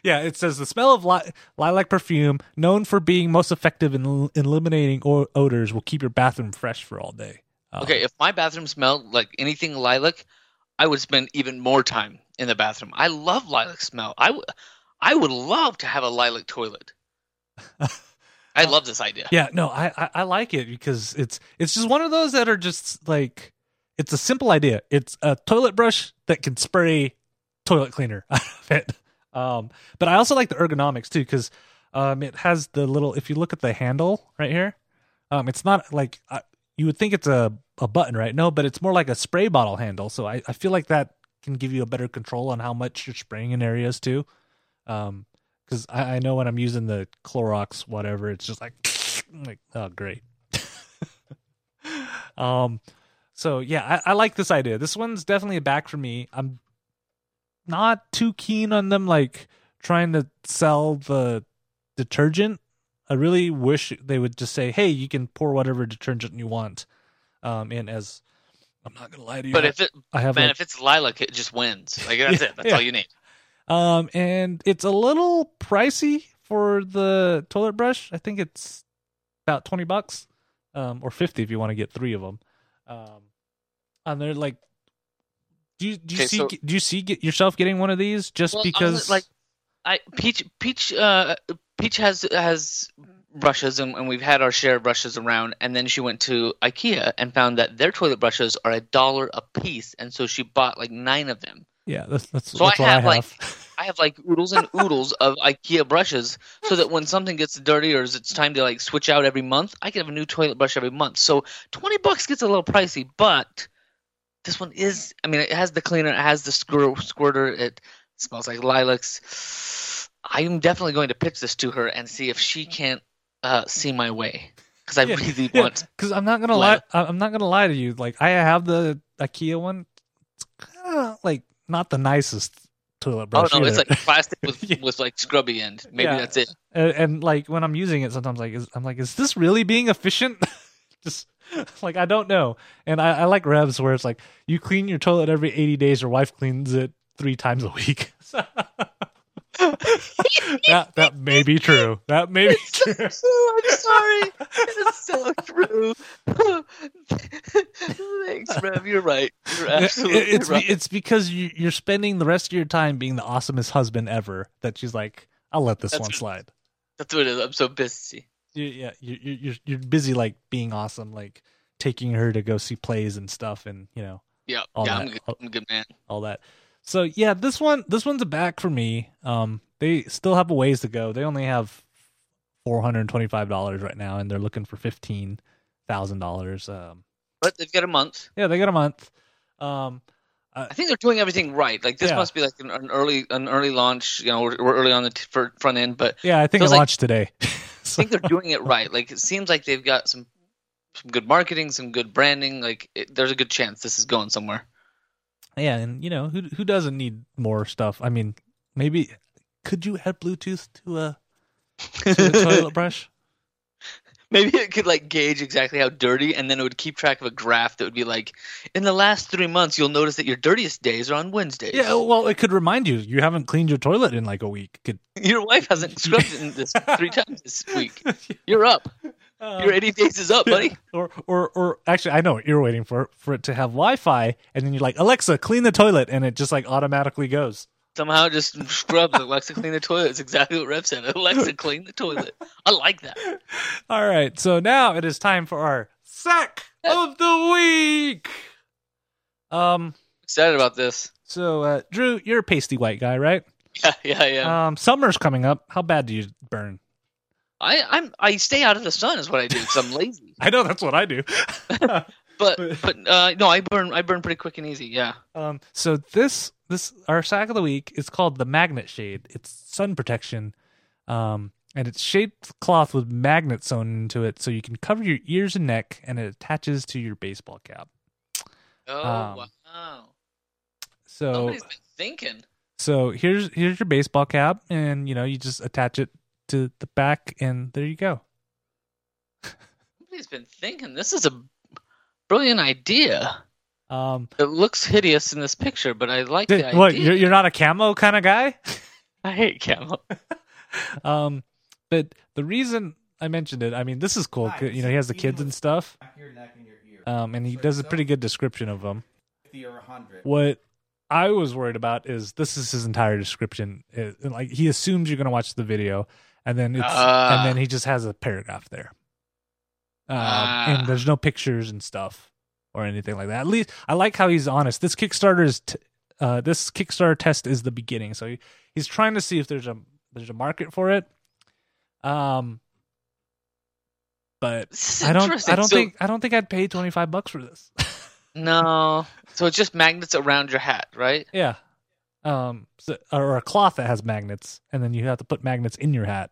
Speaker 1: yeah, it says the smell of li- lilac perfume, known for being most effective in el- eliminating o- odors, will keep your bathroom fresh for all day. Um,
Speaker 2: Okay, if my bathroom smelled like anything lilac, I would spend even more time in the bathroom. I love lilac smell. I would, I would love to have a lilac toilet. I love this idea.
Speaker 1: Yeah, no, I, I I like it because it's it's just one of those that are just like it's a simple idea. It's a toilet brush that can spray toilet cleaner out of it. Um, but I also like the ergonomics too because um, it has the little. If you look at the handle right here, um, it's not like uh, you would think it's a a button, right? No, but it's more like a spray bottle handle. So I I feel like that can give you a better control on how much you're spraying in areas too. Um, because I, I know when I'm using the Clorox whatever, it's just like, like oh great. um, so yeah, I, I like this idea. This one's definitely a back for me. I'm not too keen on them like trying to sell the detergent. I really wish they would just say, "Hey, you can pour whatever detergent you want." Um, in as I'm not gonna lie to you,
Speaker 2: But if it,
Speaker 1: I have
Speaker 2: man,
Speaker 1: like,
Speaker 2: if it's lilac, it just wins. Like that's
Speaker 1: Yeah,
Speaker 2: it. That's
Speaker 1: yeah.
Speaker 2: all you need.
Speaker 1: Um, and it's a little pricey for the toilet brush. I think it's about twenty bucks, um, or fifty if you want to get three of them. Um, and they're like, do you do you
Speaker 2: Okay,
Speaker 1: see
Speaker 2: so-
Speaker 1: do you see get yourself getting one of these just
Speaker 2: Well,
Speaker 1: because?
Speaker 2: like I Peach Peach uh Peach has has brushes and, and we've had our share of brushes around and then she went to IKEA and found that their toilet brushes are a dollar a piece and so she bought like nine of them.
Speaker 1: yeah, that's that's,
Speaker 2: So I
Speaker 1: that's what
Speaker 2: have,
Speaker 1: I
Speaker 2: like. I have like oodles and oodles of IKEA brushes so that when something gets dirty or it's time to like switch out every month, I can have a new toilet brush every month. So 20 bucks gets a little pricey, but this one is I mean it has the cleaner, it has the squir- squirter, it smells like lilacs. I'm definitely going to pitch this to her and see if she can't uh, see my way because I
Speaker 1: Yeah,
Speaker 2: really
Speaker 1: Yeah,
Speaker 2: want
Speaker 1: because I'm not gonna
Speaker 2: Lie.
Speaker 1: lie. I'm not gonna lie to you. Like I have the IKEA one. It's kind of like not the nicest toilet brush.
Speaker 2: Oh
Speaker 1: brush.
Speaker 2: no, it's like plastic with
Speaker 1: Yeah.
Speaker 2: with like scrubby end. Maybe that's it.
Speaker 1: and, and like when I'm using it, sometimes like is, I'm like, is this really being efficient? Just like I don't know. And I, I like revs where it's like you clean your toilet every 80 days. Your wife cleans it three times a week. that that may be true. That may be true.
Speaker 2: I'm sorry. It's so true. Thanks, Rev. You're right. You're absolutely
Speaker 1: It- it's
Speaker 2: right.
Speaker 1: it's because you, you're spending the rest of your time being the awesomest husband ever that she's like, I'll let this
Speaker 2: That's
Speaker 1: one
Speaker 2: what-
Speaker 1: slide.
Speaker 2: That's what it is. I'm so busy.
Speaker 1: You, yeah, you, you, you're you're busy like being awesome, like taking her to go see plays and stuff, and you know
Speaker 2: Yeah, yeah.
Speaker 1: that.
Speaker 2: I'm, good. I'm a good man.
Speaker 1: all that. So yeah, this one this one's a back for me. Um, they still have a ways to go. They only have four hundred and twenty-five dollars right now, and they're looking for fifteen thousand dollars. Um,
Speaker 2: But they've got a month.
Speaker 1: yeah, they got a month. Um,
Speaker 2: I think they're doing everything right. Like this
Speaker 1: Yeah.
Speaker 2: must be like an, an early an early launch. You know, we're, we're early on the t- front end, but
Speaker 1: yeah, I think it
Speaker 2: Feels like-
Speaker 1: launched today.
Speaker 2: I think they're doing it right. Like it seems like they've got some some good marketing, some good branding. Like it, there's a good chance this is going somewhere.
Speaker 1: Yeah, and you know who who doesn't need more stuff? I mean, maybe could you add Bluetooth to a, to a toilet brush?
Speaker 2: Maybe it could like gauge exactly how dirty, and then it would keep track of a graph that would be like, in the last three months, you'll notice that your dirtiest days are on Wednesdays.
Speaker 1: Yeah, well, it could remind you you haven't cleaned your toilet in like a week. Could
Speaker 2: your wife hasn't scrubbed it in this three times this week. You're up. Your 80 days is up, buddy.
Speaker 1: Or, or, or actually, I know what you're waiting for for it to have Wi-Fi, and then you're like, Alexa, clean the toilet, and it just like automatically goes.
Speaker 2: Somehow just scrub Alexa clean the toilet. It's exactly what Rev said. Alexa clean the toilet. I like that.
Speaker 1: All right, so now it is time for our sack of the week. Um,
Speaker 2: Excited about this.
Speaker 1: so uh, Drew, you're a pasty white guy, right?
Speaker 2: Yeah, yeah, yeah.
Speaker 1: Um, summer's coming up. How bad do you burn?
Speaker 2: I I'm I stay out of the sun is what I do because I'm lazy.
Speaker 1: I know that's what I do.
Speaker 2: But but uh, no, I burn I burn pretty quick and easy. Yeah.
Speaker 1: Um, so this this our sack of the week is called the magnet shade. It's sun protection, um, and it's shaped cloth with magnets sewn into it, so you can cover your ears and neck, and it attaches to your baseball cap.
Speaker 2: Oh
Speaker 1: Um,
Speaker 2: wow.
Speaker 1: So
Speaker 2: thinking.
Speaker 1: so here's here's your baseball cap, and you know you just attach it to the back, and there you go.
Speaker 2: Somebody's been thinking. This is a brilliant idea.
Speaker 1: Um,
Speaker 2: It looks hideous in this picture, but I like the idea.
Speaker 1: what you're you're not a camo kind of guy?
Speaker 2: I hate camo.
Speaker 1: um, but the reason I mentioned it, I mean, this is cool. 'cause, You know, he has the kids and stuff.
Speaker 3: Back your neck and your ear.
Speaker 1: Um, and he does a pretty good description of them.
Speaker 3: 50 or 100.
Speaker 1: What I was worried about is this is his entire description. It- like he assumes you're going to watch the video, and then it's
Speaker 2: Ah.
Speaker 1: and then he just has a paragraph there. Um,
Speaker 2: Ah.
Speaker 1: and there's no pictures and stuff or anything like that. At least I like how he's honest. This Kickstarter is t- uh, this Kickstarter test is the beginning, so he, he's trying to see if there's a there's a market for it. Um, but I don't. I don't
Speaker 2: So-
Speaker 1: think I don't think I'd pay twenty five bucks for this.
Speaker 2: No. So it's just magnets around your hat, right?
Speaker 1: Yeah. Um, so, or a cloth that has magnets, and then you have to put magnets in your hat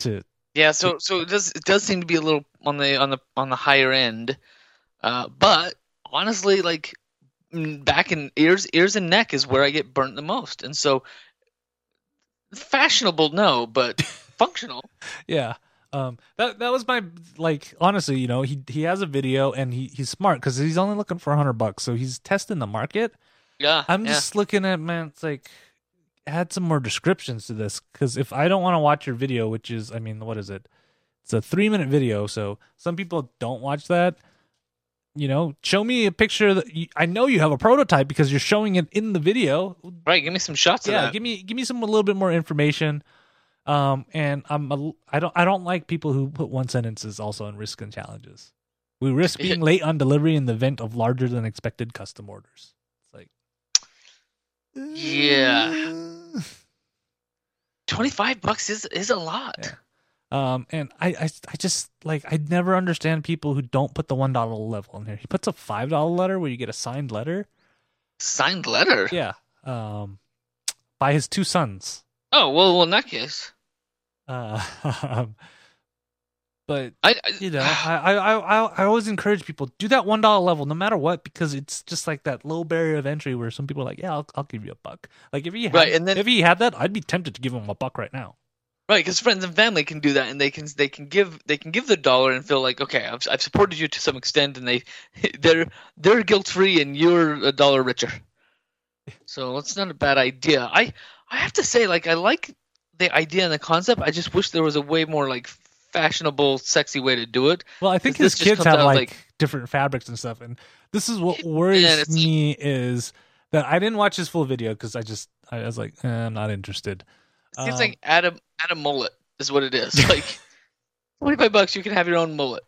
Speaker 1: to.
Speaker 2: Yeah. So so it does it does seem to be a little on the on the on the higher end, uh, but honestly, like mm, back in ears ears and neck is where I get burnt the most, and so fashionable, no, but functional.
Speaker 1: Yeah. Um, that that was my like honestly, you know, he he has a video and he he's smart because he's only looking for a hundred bucks, so he's testing the market.
Speaker 2: Yeah.
Speaker 1: I'm
Speaker 2: yeah.
Speaker 1: just looking at man, it's like add some more descriptions to this because if I don't want to watch your video, which is I mean, what is it? It's a three minute video, so some people don't watch that. You know, show me a picture that you, I know you have a prototype because you're showing it in the video.
Speaker 2: right. Give me some shots of
Speaker 1: yeah,
Speaker 2: that.
Speaker 1: give me give me some a little bit more information. Um, and I'm a, I don't I don't like people who put one sentences also in risk and challenges. We risk being late on delivery in the event of larger than expected custom orders. It's like,
Speaker 2: Yeah. Twenty five bucks is is a lot.
Speaker 1: Yeah. Um, and I, I, I just like I never understand people who don't put the one dollar level in here. He puts a five dollar letter where you get a signed letter.
Speaker 2: Signed letter.
Speaker 1: Yeah. Um, by his two sons.
Speaker 2: Oh well, well in that case,
Speaker 1: Uh, but
Speaker 2: I, I
Speaker 1: you know, I, I, I, I always encourage people do that one dollar level no matter what because it's just like that low barrier of entry where some people are like, yeah, I'll, I'll give you a buck. Like if he had,
Speaker 2: Right, and then-
Speaker 1: if he had that, I'd be tempted to give him a buck right now.
Speaker 2: Right, because friends and family can do that, and they can they can give they can give the dollar and feel like okay, I've I've supported you to some extent, and they they're they're guilt free, and you're a dollar richer. So it's not a bad idea. I I have to say, like I like the idea and the concept. I just wish there was a way more like fashionable, sexy way to do it.
Speaker 1: Well, I think his kids
Speaker 2: comes
Speaker 1: have
Speaker 2: out
Speaker 1: like,
Speaker 2: like-
Speaker 1: different fabrics and stuff, and this is what worries
Speaker 2: it's-
Speaker 1: me is that I didn't watch his full video because I just I was like, eh, I'm not interested.
Speaker 2: It seems
Speaker 1: Um,
Speaker 2: like Adam a add a mullet is what it is. Like twenty five bucks, you can have your own mullet.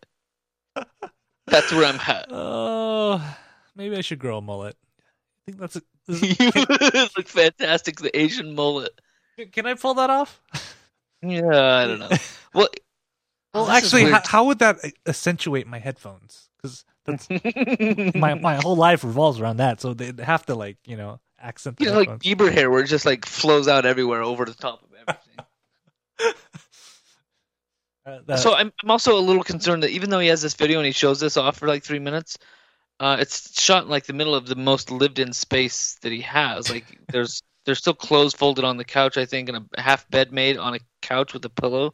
Speaker 2: That's where I'm at.
Speaker 1: Oh, maybe I should grow a mullet. I think that's a,
Speaker 2: you look fantastic, the Asian mullet.
Speaker 1: Can I pull that off?
Speaker 2: Yeah, I don't know. Well,
Speaker 1: Well,
Speaker 2: this
Speaker 1: actually, how, how would that accentuate my headphones? Because that's my my whole life revolves around that. So they'd have to like you know accent the
Speaker 2: you know, like
Speaker 1: headphones.
Speaker 2: Bieber hair, where it just like flows out everywhere over the top of everything.
Speaker 1: Uh, that-
Speaker 2: so I'm, I'm also a little concerned that even though he has this video and he shows this off for like three minutes, uh, it's shot in like the middle of the most lived-in space that he has. Like there's there's still clothes folded on the couch, I think, and a half bed made on a couch with a pillow.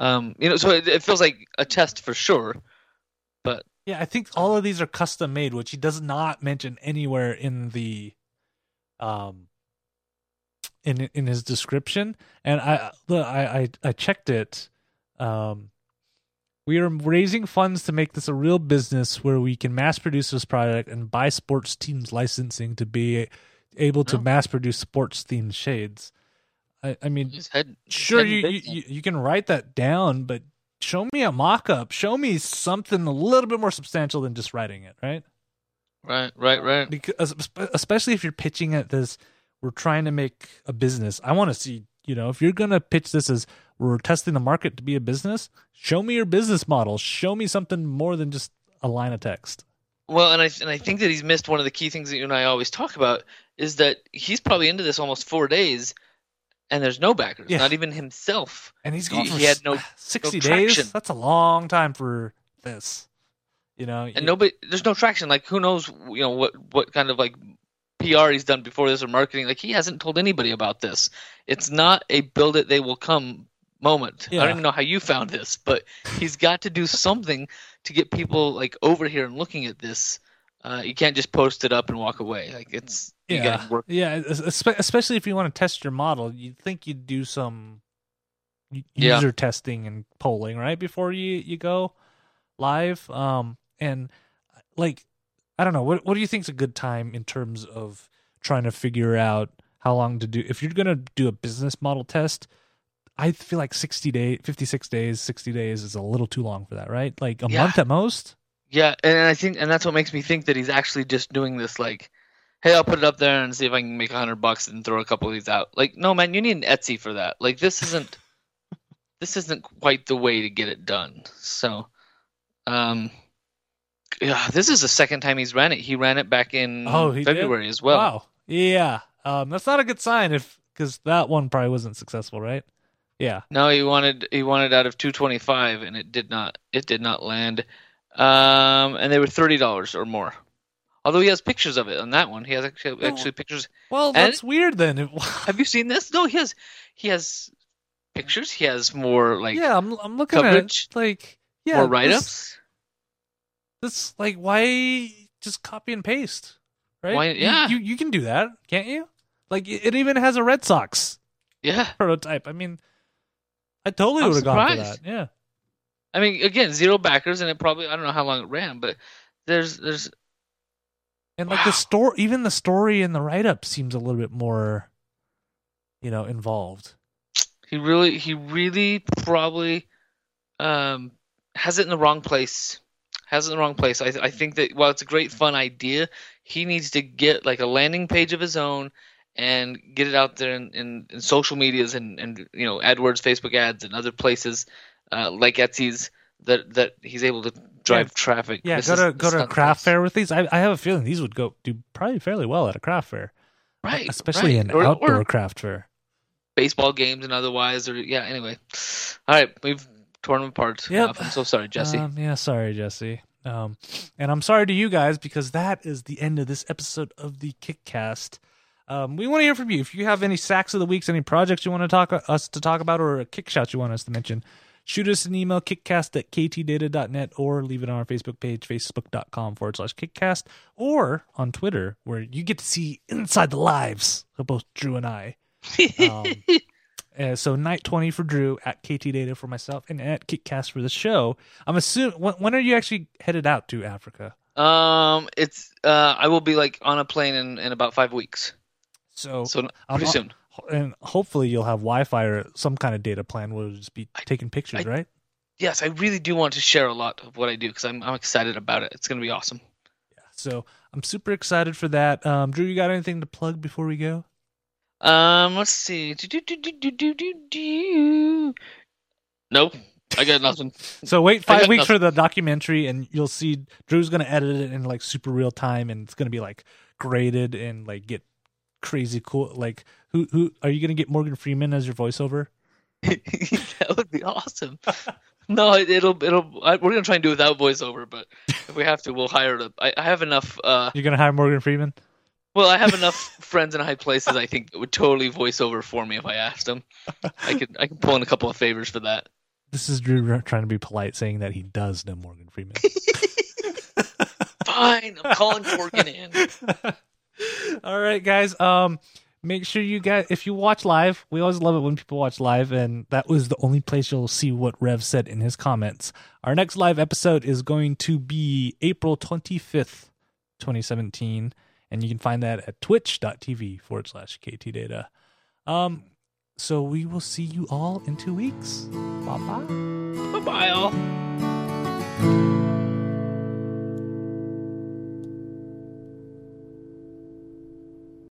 Speaker 2: Um, you know, so it, it feels like a test for sure. But
Speaker 1: yeah, I think all of these are custom made, which he does not mention anywhere in the um in in his description. And I look, I I, I checked it. Um, we are raising funds to make this a real business where we can mass produce this product and buy sports teams licensing to be able to
Speaker 2: Oh.
Speaker 1: mass produce sports themed shades. I, I mean,
Speaker 2: head,
Speaker 1: sure
Speaker 2: head
Speaker 1: you, you you can write that down, but show me a mock-up. Show me something a little bit more substantial than just writing it, right?
Speaker 2: right, right, right.
Speaker 1: Because especially if you're pitching it this, we're trying to make a business. I want to see, you know, if you're gonna pitch this as we're testing the market to be a business, show me your business model. Show me something more than just a line of text.
Speaker 2: Well, and I and I think that he's missed one of the key things that you and I always talk about is that he's probably into this almost four days, and there's no backers,
Speaker 1: Yeah.
Speaker 2: not even himself.
Speaker 1: And he's gone
Speaker 2: He-
Speaker 1: for
Speaker 2: he had no-
Speaker 1: 60
Speaker 2: no
Speaker 1: days. That's a long time for this. You know,
Speaker 2: And nobody, there's no traction. Like, who knows, you know, what what kind of like PR he's done before this or marketing. Like, he hasn't told anybody about this. It's not a build it, they will come moment. I don't even know how you found this, but he's got to do something to get people like over here and looking at this. Uh, you can't just post it up and walk away. Like, it's
Speaker 1: yeah, yeah. Especially if you want to test your model, you'd think you'd do some u-
Speaker 2: Yeah.
Speaker 1: user testing and polling right before you you go live. Um, and like, I don't know. What what do you think's a good time in terms of trying to figure out how long to do? If you're gonna do a business model test, I feel like sixty days, fifty six days, sixty days is a little too long for that, right? Like a
Speaker 2: Yeah.
Speaker 1: month at most.
Speaker 2: Yeah, and I think, and that's what makes me think that he's actually just doing this. Like, hey, I'll put it up there and see if I can make a hundred bucks and throw a couple of these out. Like, no, man, you need an Etsy for that. Like, this isn't, this isn't quite the way to get it done. So, um, yeah, this is the second time he's ran it. He ran it back in
Speaker 1: Oh, he did?
Speaker 2: February as well.
Speaker 1: wow. Yeah. Um, that's not a good sign if because that one probably wasn't successful, right? Yeah.
Speaker 2: No, he wanted he wanted out of 225, and it did not. It did not land. Um, and they were thirty dollars or more. Although he has pictures of it on that one, he has actually,
Speaker 1: Oh.
Speaker 2: actually pictures.
Speaker 1: Well, that's weird then.
Speaker 2: Have you seen this? No, he has. He has pictures. He has more like
Speaker 1: yeah, I'm I'm looking
Speaker 2: coverage?
Speaker 1: at it, like yeah,
Speaker 2: more write ups.
Speaker 1: This, like why just copy and paste, right?
Speaker 2: Why-
Speaker 1: You-
Speaker 2: yeah.
Speaker 1: you, you can do that, can't you? Like it it even has a Red Sox
Speaker 2: Yeah,
Speaker 1: prototype. I mean, I totally would have gone for that. Yeah.
Speaker 2: I mean, again, zero backers, and it probably I don't know how long it ran, but there's there's
Speaker 1: And like the story, even the story in the write up seems a little bit more, you know, involved.
Speaker 2: he really he really probably um has it in the wrong place. Has it in the wrong place. I I think that while it's a great fun idea, he needs to get like a landing page of his own and get it out there in, in, in social medias and, and you know AdWords, Facebook ads, and other places uh, like Etsy's that that he's able to drive traffic.
Speaker 1: Yeah,
Speaker 2: This
Speaker 1: go to go to a craft
Speaker 2: place.
Speaker 1: fair with these. I I have a feeling these would go do probably fairly well at a craft fair,
Speaker 2: right?
Speaker 1: especially
Speaker 2: right.
Speaker 1: an
Speaker 2: Or-
Speaker 1: outdoor
Speaker 2: or
Speaker 1: craft fair.
Speaker 2: baseball games and otherwise. Or yeah, anyway. All right, we've torn them apart.
Speaker 1: Yep.
Speaker 2: enough. I'm so sorry, Jesse.
Speaker 1: Um, yeah, sorry, Jesse. Um, and I'm sorry to you guys because that is the end of this episode of the Kickcast. Um, we want to hear from you. If you have any sacks of the weeks, any projects you want to talk us to talk about, or a kick shot you want us to mention, shoot us an email, kickcast at ktdata.net, or leave it on our Facebook page, facebook.com forward slash kickcast, or on Twitter, where you get to see inside the lives of both Drew and I. Um, uh, so night 20 for Drew, at KT Data for myself, and at Kickcast for the show. I'm assuming, when, when are you actually headed out to Africa?
Speaker 2: um, it's uh, I will be like on a plane in, in about five weeks.
Speaker 1: So,
Speaker 2: So
Speaker 1: I'm
Speaker 2: pretty
Speaker 1: not-
Speaker 2: soon.
Speaker 1: And hopefully you'll have Wi-Fi or some kind of data plan where you'll just be
Speaker 2: I-
Speaker 1: taking pictures,
Speaker 2: I-
Speaker 1: right?
Speaker 2: Yes, I really do want to share a lot of what I do because I'm I'm excited about it. It's gonna be awesome.
Speaker 1: Yeah, so I'm super excited for that. Um, Drew, you got anything to plug before we go?
Speaker 2: Um, let's see. Do, do, do, do, do, do, do, do. Nope, I got nothing.
Speaker 1: So wait five weeks for the documentary, and you'll see Drew's gonna edit it in like super real time, and it's gonna be like graded and like get crazy cool. Like who who are you gonna get Morgan Freeman as your voiceover?
Speaker 2: that would be awesome. No, it, it'll it'll. I, we're gonna try and do without voiceover, but if we have to, we'll hire a. I, I have enough. Uh,
Speaker 1: You're gonna hire Morgan Freeman?
Speaker 2: well, I have enough friends in high places. I think would totally voice over for me if I asked them. I could I could pull in a couple of favors for that.
Speaker 1: This is Drew trying to be polite, saying that he does know Morgan Freeman.
Speaker 2: Fine, I'm calling Morgan in.
Speaker 1: All right, guys. Um, make sure you guys, if you watch live, we always love it when people watch live, and that was the only place you'll see what Rev said in his comments. Our next live episode is going to be April 25th, 2017, and you can find that at twitch.tv forward slash ktdata. Um, so we will see you all in two weeks. Bye bye.
Speaker 2: Bye bye, all.